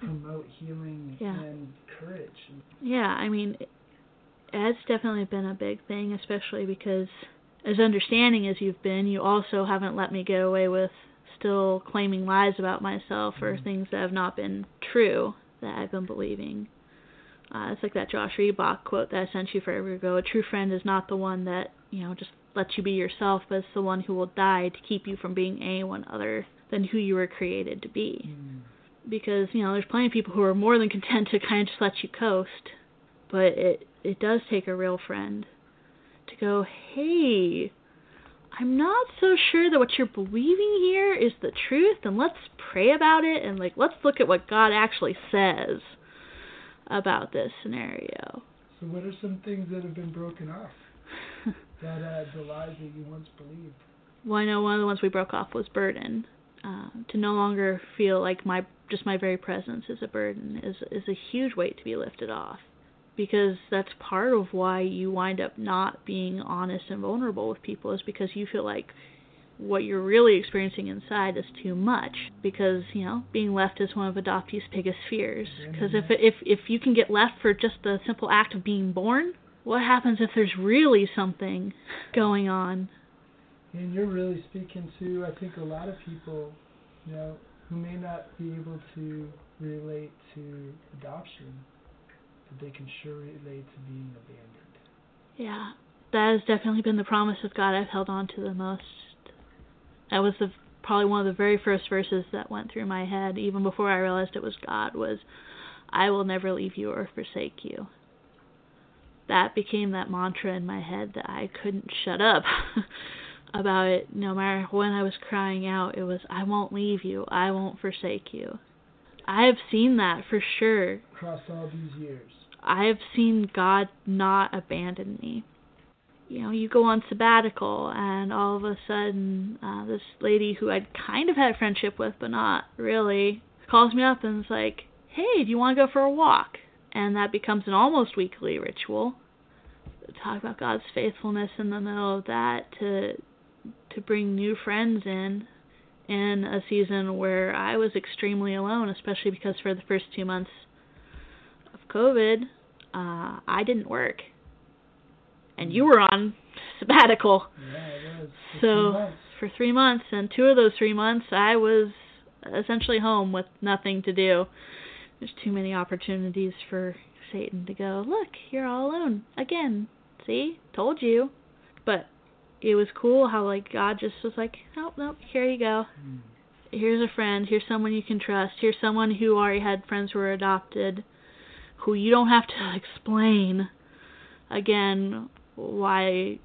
promote healing Yeah. and courage. Yeah, I mean, it's definitely been a big thing, especially because, as understanding as you've been, you also haven't let me get away with still claiming lies about myself or Mhm. things that have not been true that I've been believing. Uh, it's like that Josh Riebock quote that I sent you forever ago. A true friend is not the one that, you know, just lets you be yourself, but it's the one who will die to keep you from being anyone other than who you were created to be Mm. because you know there's plenty of people who are more than content to kind of just let you coast but it it does take a real friend to go hey i'm not so sure that what you're believing here is the truth and let's pray about it and like let's look at what god actually says about this scenario So, what are some things that have been broken off? That uh, the lies that you once believed. well i know one of the ones we broke off was burden uh, to no longer feel like my just my very presence is a burden is is a huge weight to be lifted off because that's part of why you wind up not being honest and vulnerable with people is because you feel like what you're really experiencing inside is too much because you know being left is one of adoptees' biggest fears. Because if if if you can get left for just the simple act of being born, what happens if there's really something going on? And you're really speaking to I think a lot of people, you know, who may not be able to relate to adoption, but they can sure relate to being abandoned. Yeah, that has definitely been the promise of God I've held on to the most. That was the probably one of the very first verses that went through my head, even before I realized it was God. Was I will never leave you or forsake you. That became that mantra in my head that I couldn't shut up about it. No matter when I was crying out, it was I won't leave you. I won't forsake you. I have seen that for sure. Across all these years. I have seen God not abandon me you know, you go on sabbatical, and all of a sudden, uh, this lady who I'd kind of had a friendship with, but not really, calls me up and is like, "Hey, do you want to go for a walk?" And that becomes an almost weekly ritual. Talk about God's faithfulness in the middle of that to to bring new friends in in a season where I was extremely alone, especially because for the first two months of COVID, uh, I didn't work and you were on sabbatical. Yeah, it was. For so for three months, and two of those three months, I was essentially home with nothing to do. There's too many opportunities for Satan to go. Look, you're all alone again. See, told you. But it was cool how like God just was like, nope, nope, here you go. Mm. Here's a friend. Here's someone you can trust. Here's someone who already had friends who were adopted, who you don't have to explain again why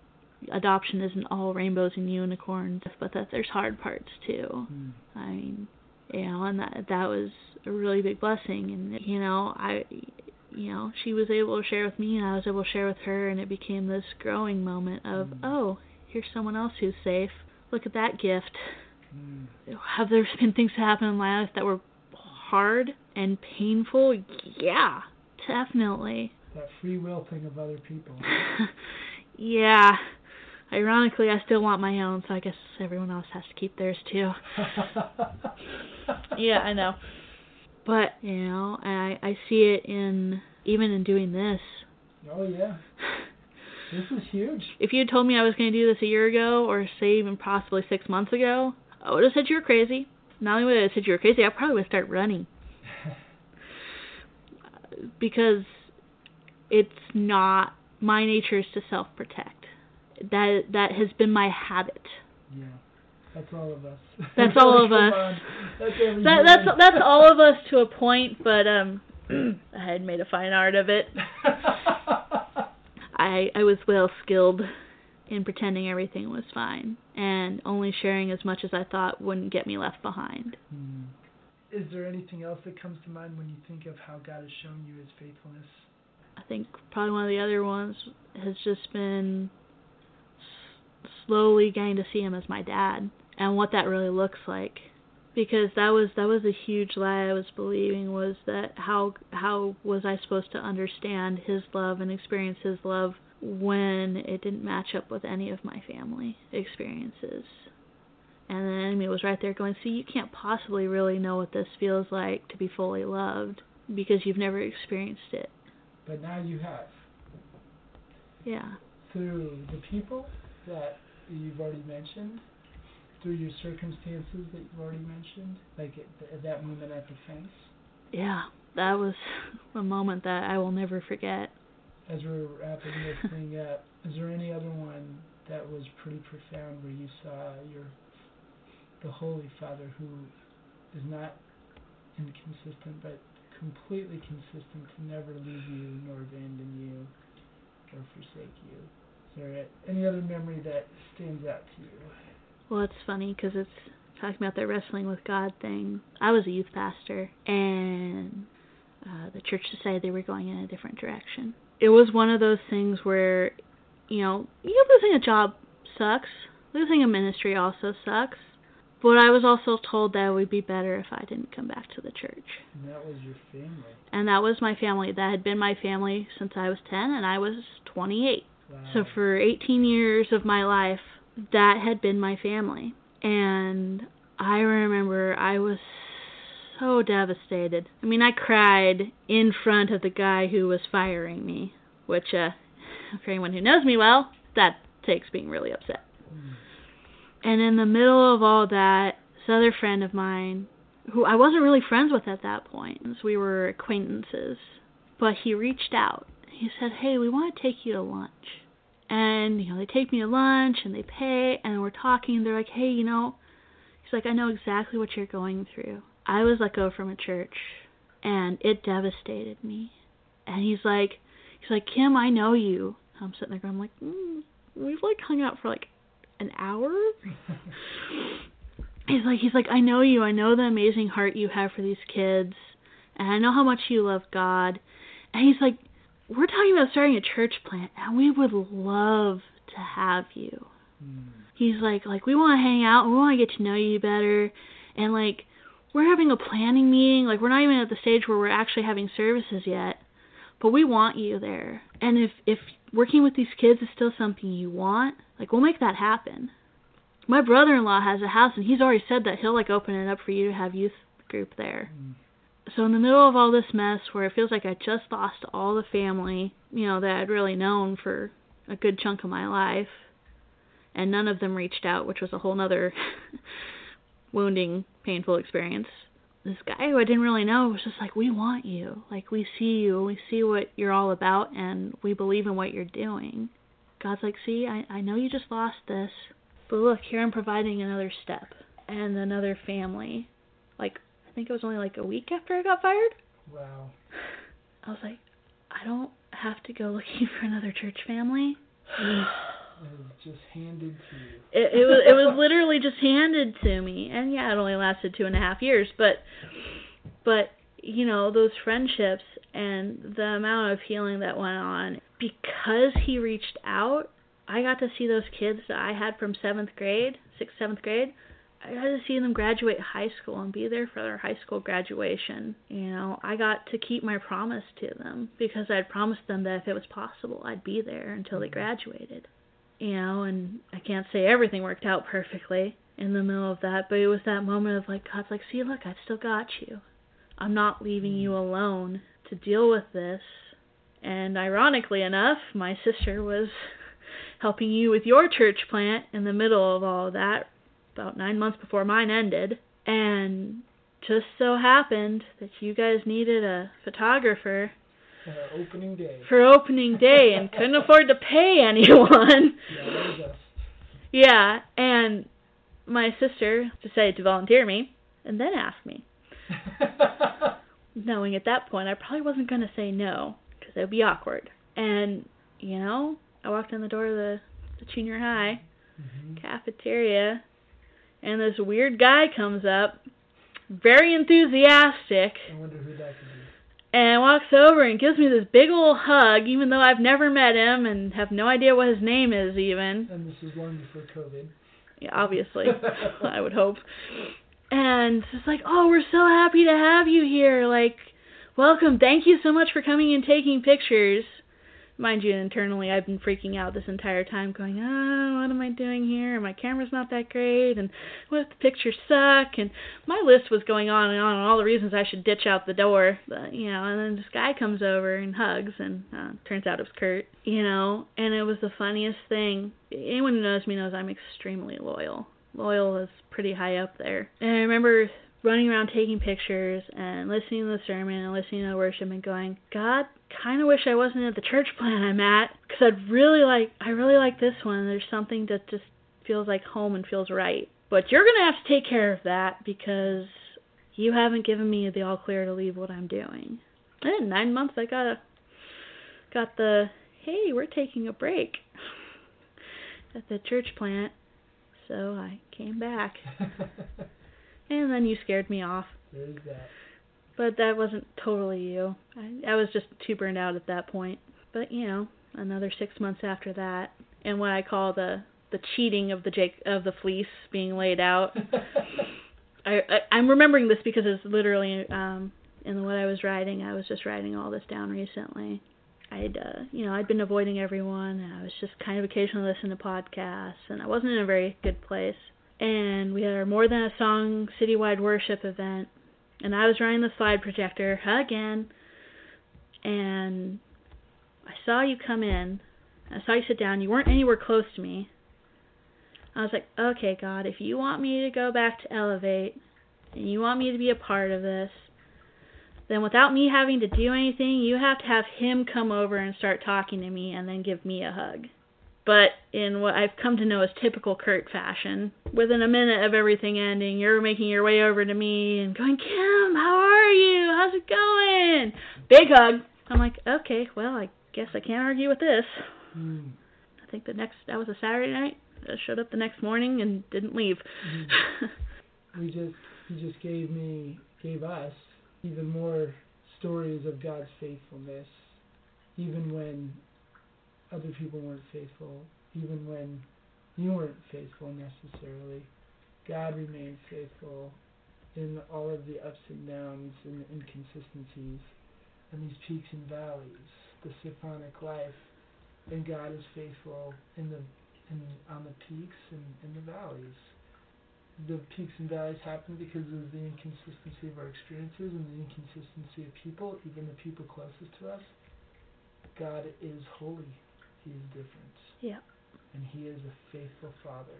adoption isn't all rainbows and unicorns, but that there's hard parts too. Mm. I mean, you know, and that that was a really big blessing, and you know, I, you know, she was able to share with me, and I was able to share with her, and it became this growing moment of, Mm. oh, here's someone else who's safe. Look at that gift. Mm. Have there been things that happened in my life that were hard and painful? Yeah, definitely. That free will thing of other people. yeah. Ironically, I still want my own, so I guess everyone else has to keep theirs too. yeah, I know. But, you know, I I see it in even in doing this. Oh yeah. This is huge. If you had told me I was going to do this a year ago or say even possibly 6 months ago, I would have said you were crazy. Not only would I have said you were crazy, I probably would start running because it's not my nature is to self-protect. That that has been my habit. yeah. That's all of us. That's all of us. That's That that's that's all of us to a point, but um I had made a fine art of it. I I was well skilled in pretending everything was fine and only sharing as much as I thought wouldn't get me left behind. Hmm. Is there anything else that comes to mind when you think of how God has shown you His faithfulness? I think probably one of the other ones has just been slowly getting to see him as my dad and what that really looks like. Because that was that was a huge lie I was believing was that how how was I supposed to understand his love and experience his love when it didn't match up with any of my family experiences. And the enemy was right there going see you can't possibly really know what this feels like to be fully loved because you've never experienced it But now you have. yeah Through the people that you've already mentioned, through your circumstances that you've already mentioned, like at, at that moment at the fence, yeah, that was a moment that I will never forget. as we're wrapping this thing up, is there any other one that was pretty profound where you saw your the Holy Father who is not inconsistent but completely consistent to never leave you nor abandon you or forsake you? Is there any other memory that stands out to you? Well, it's funny because it's talking about the wrestling with God thing. I was a youth pastor, and uh, the church decided they were going in a different direction. It was one of those things where, you know, you losing a job sucks. Losing a ministry also sucks. But I was also told that it would be better if I didn't come back to the church. And that was your family. And that was my family. That had been my family since I was 10 and I was 28. Wow. So for 18 years of my life, that had been my family. And I remember I was so devastated. I mean, I cried in front of the guy who was firing me, which, uh, for anyone who knows me well, that takes being really upset. Mm. And in the middle of all that, this other friend of mine, who I wasn't really friends with at that point, we were acquaintances, but he reached out. He said, Hey, we want to take you to lunch. And, you know, they take me to lunch and they pay and we're talking and they're like, Hey, you know, he's like, I know exactly what you're going through. I was let go from a church and it devastated me. And he's like, he's like, Kim, I know you. I'm sitting there going, like, mm, we've like hung out for like an hour. he's like, he's like, I know you. I know the amazing heart you have for these kids, and I know how much you love God. And he's like, we're talking about starting a church plant, and we would love to have you. Mm. He's like, like we want to hang out, we want to get to know you better, and like we're having a planning meeting. Like we're not even at the stage where we're actually having services yet, but we want you there. And if if working with these kids is still something you want, like we'll make that happen. My brother-in-law has a house, and he's already said that he'll like open it up for you to have youth group there. Mm. So in the middle of all this mess, where it feels like I just lost all the family, you know, that I'd really known for a good chunk of my life, and none of them reached out, which was a whole nother wounding, painful experience. This guy who I didn't really know was just like, "We want you. Like we see you. We see what you're all about, and we believe in what you're doing." God's like, "See, I I know you just lost this, but look, here I'm providing another step and another family. Like I think it was only like a week after I got fired. Wow. I was like, I don't have to go looking for another church family. It was just handed to you. It, it was it was literally just handed to me, and yeah, it only lasted two and a half years, but but you know those friendships and the amount of healing that went on because he reached out. I got to see those kids that I had from seventh grade, sixth, seventh grade. I got to see them graduate high school and be there for their high school graduation. You know, I got to keep my promise to them because I'd promised them that if it was possible, I'd be there until they mm-hmm. graduated. You know, and I can't say everything worked out perfectly in the middle of that, but it was that moment of like, God's like, see, look, I've still got you. I'm not leaving you mm. alone to deal with this. And ironically enough, my sister was helping you with your church plant in the middle of all of that, about nine months before mine ended. And just so happened that you guys needed a photographer Uh, opening day. for opening day and couldn't afford to pay anyone. Yeah, that was us. Yeah, and my sister decided to volunteer me and then asked me, knowing at that point I probably wasn't going to say no because it would be awkward. And, you know, I walked in the door of the, the junior high Mhm. cafeteria and this weird guy comes up, very enthusiastic, I wonder who that could be. And walks over and gives me this big old hug, even though I've never met him and have no idea what his name is even. And this was long before COVID. Yeah, obviously, I would hope. And it's like, oh, we're so happy to have you here. Like, welcome. Thank you so much for coming and taking pictures. Mind you, internally, I've been freaking out this entire time, going, oh, what am I doing here? And my camera's not that great, and what if the pictures suck? And my list was going on and on, and all the reasons I should ditch out the door. But, you know, and then this guy comes over and hugs, and uh, turns out it was Kurt, you know, and it was the funniest thing. Anyone who knows me knows I'm extremely loyal. Loyal is pretty high up there. And I remember running around taking pictures and listening to the sermon and listening to worship and going, God, kind of wish I wasn't at the church plant I'm at because I'd really like, I really like this one. There's something that just feels like home and feels right. But you're gonna have to take care of that because you haven't given me the all clear to leave what I'm doing. And in nine months, I got a, got the, hey, we're taking a break at the church plant. So I came back. And then you scared me off. There's that. But that wasn't totally you. I, I was just too burned out at that point. But you know, another six months after that, and what I call the the cheating of the Jake of the fleece being laid out. I, I I'm remembering this because it's literally um in what I was writing. I was just writing all this down recently. I'd uh, you know I'd been avoiding everyone. And I was just kind of occasionally listening to podcasts, and I wasn't in a very good place. And we had our More Than a Song citywide worship event, and I was running the slide projector again. And I saw you come in. I saw you sit down. You weren't anywhere close to me. I was like, okay, God, if you want me to go back to Elevate, and you want me to be a part of this, then without me having to do anything, you have to have him come over and start talking to me and then give me a hug. But in what I've come to know as typical Kurt fashion, within a minute of everything ending, you're making your way over to me and going, Kim, how are you? How's it going? Big hug. I'm like, okay, well, I guess I can't argue with this. Mm. I think the next, that was a Saturday night. I showed up the next morning and didn't leave. Mm. we just, he just gave me, gave us even more stories of God's faithfulness, even when other people weren't faithful, even when you weren't faithful necessarily. God remained faithful in all of the ups and downs and inconsistencies and these peaks and valleys, the symphonic life. And God is faithful in the in on the peaks and in the valleys the peaks and valleys happen because of the inconsistency of our experiences and the inconsistency of people, even the people closest to us. God is holy. He is different. Yeah. And He is a faithful Father.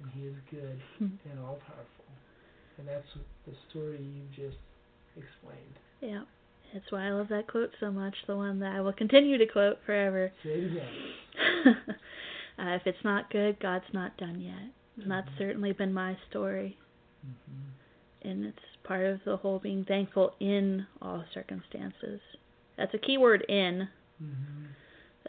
And He is good Hmm. and all powerful. And that's the story you just explained. Yeah. That's why I love that quote so much, the one that I will continue to quote forever. Say it again. uh, if it's not good, God's not done yet. And that's Mhm. certainly been my story. Mm-hmm. And it's part of the whole being thankful in all circumstances. That's a key word in. Mm-hmm.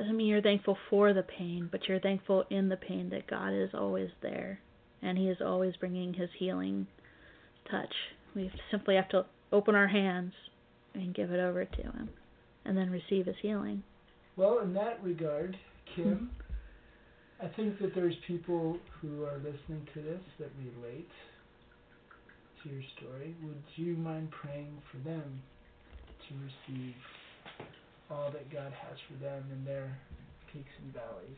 Doesn't mean you're thankful for the pain, but you're thankful in the pain that God is always there. And He is always bringing His healing touch. We have simply have to open our hands and give it over to Him. And then receive His healing. Well, in that regard, Kim, mm-hmm. I think that there's people who are listening to this that relate to your story. Would you mind praying for them to receive all that God has for them in their peaks and valleys?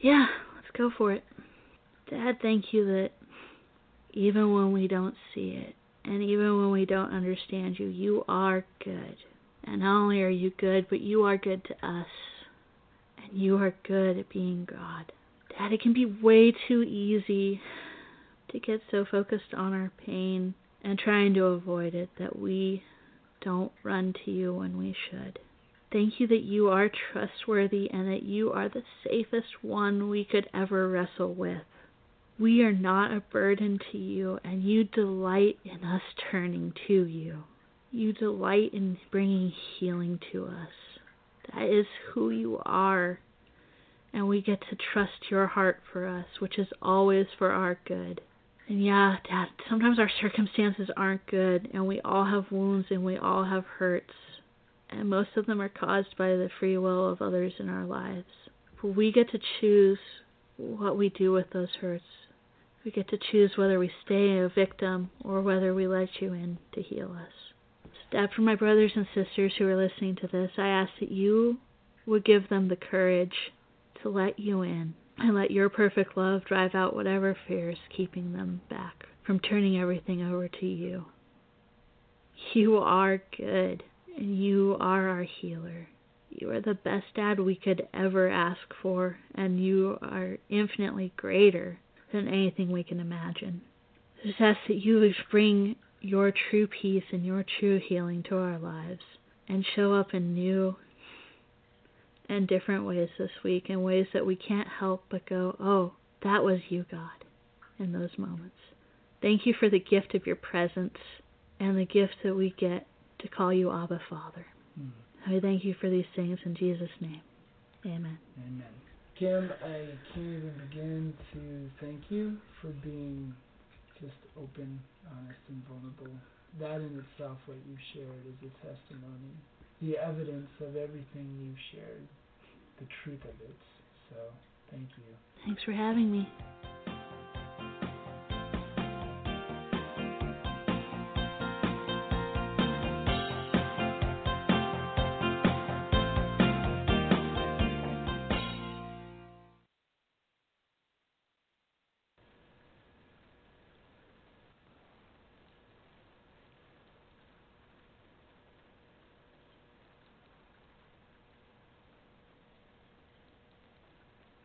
Yeah, let's go for it. Dad, thank you that even when we don't see it, and even when we don't understand you, you are good. And not only are you good, but you are good to us. And you are good at being God. Dad, it can be way too easy to get so focused on our pain and trying to avoid it that we don't run to you when we should. Thank you that you are trustworthy and that you are the safest one we could ever wrestle with. We are not a burden to you, and you delight in us turning to you. You delight in bringing healing to us. That is who you are, and we get to trust your heart for us, which is always for our good. And yeah, Dad, sometimes our circumstances aren't good, and we all have wounds and we all have hurts and most of them are caused by the free will of others in our lives. But we get to choose what we do with those hurts. We get to choose whether we stay a victim or whether we let you in to heal us. Dad, for my brothers and sisters who are listening to this, I ask that you would give them the courage to let you in and let your perfect love drive out whatever fears keeping them back from turning everything over to you. You are good and you are our healer. You are the best dad we could ever ask for, and you are infinitely greater than anything we can imagine. Just ask that you would bring your true peace and your true healing to our lives and show up in new and different ways this week, in ways that we can't help but go, oh, that was you, God, in those moments. Thank you for the gift of your presence and the gift that we get to call you Abba Father. Mm. I thank you for these things in Jesus' name. Amen. Amen. Kim, I can't even begin to thank you for being just open, honest, and vulnerable. That in itself, what you've shared, is a testimony. The evidence of everything you've shared, the truth of it. So, thank you. Thanks for having me.